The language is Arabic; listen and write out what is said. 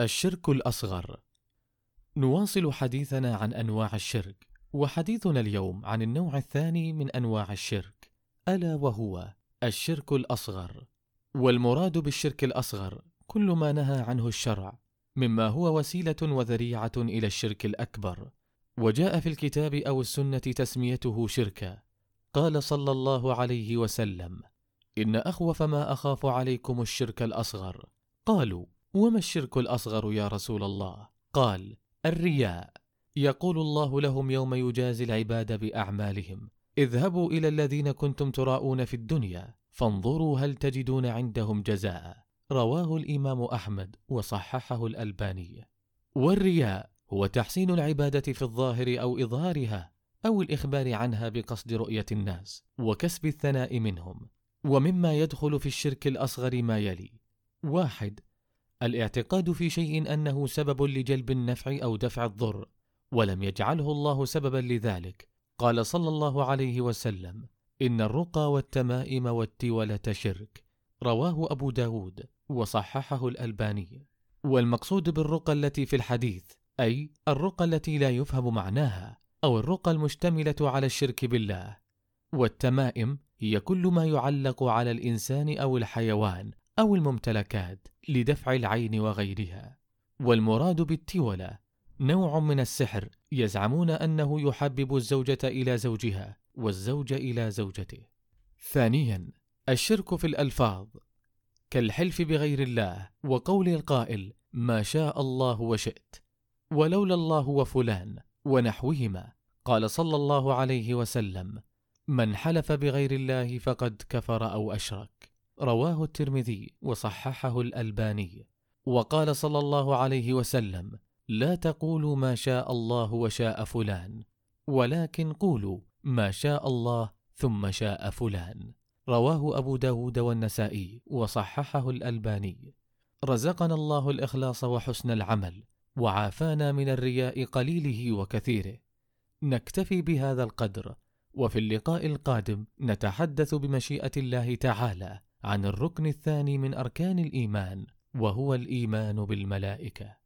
الشرك الأصغر. نواصل حديثنا عن أنواع الشرك وحديثنا اليوم عن النوع الثاني من أنواع الشرك ألا وهو الشرك الأصغر. والمراد بالشرك الأصغر كل ما نهى عنه الشرع مما هو وسيلة وذريعة إلى الشرك الأكبر. وجاء في الكتاب أو السنة تسميته شركا. قال صلى الله عليه وسلم إن أخوف ما أخاف عليكم الشرك الأصغر. قالوا وما الشرك الأصغر يا رسول الله؟ قال الرياء. يقول الله لهم يوم يجازي العباد بأعمالهم اذهبوا إلى الذين كنتم تراءون في الدنيا فانظروا هل تجدون عندهم جزاء. رواه الإمام أحمد وصححه الألباني. والرياء هو تحسين العبادة في الظاهر أو إظهارها أو الإخبار عنها بقصد رؤية الناس وكسب الثناء منهم. ومما يدخل في الشرك الأصغر ما يلي. واحد الاعتقاد في شيء أنه سبب لجلب النفع أو دفع الضر ولم يجعله الله سببا لذلك. قال صلى الله عليه وسلم إن الرقى والتمائم والتولة شرك. رواه أبو داود وصححه الألباني. والمقصود بالرقى التي في الحديث أي الرقى التي لا يفهم معناها أو الرقى المشتملة على الشرك بالله. والتمائم هي كل ما يعلق على الإنسان أو الحيوان أو الممتلكات لدفع العين وغيرها. والمراد بالتولة نوع من السحر يزعمون أنه يحبب الزوجة إلى زوجها والزوج إلى زوجته. ثانيا الشرك في الألفاظ. كالحلف بغير الله وقول القائل ما شاء الله وشئت ولولا الله وفلان ونحوهما. قال صلى الله عليه وسلم من حلف بغير الله فقد كفر أو أشرك رواه الترمذي وصححه الألباني. وقال صلى الله عليه وسلم لا تقولوا ما شاء الله وشاء فلان ولكن قولوا ما شاء الله ثم شاء فلان. رواه أبو داود والنسائي وصححه الألباني. رزقنا الله الإخلاص وحسن العمل وعافانا من الرياء قليله وكثيره. نكتفي بهذا القدر وفي اللقاء القادم نتحدث بمشيئة الله تعالى. عن الركن الثاني من أركان الإيمان وهو الإيمان بالملائكة.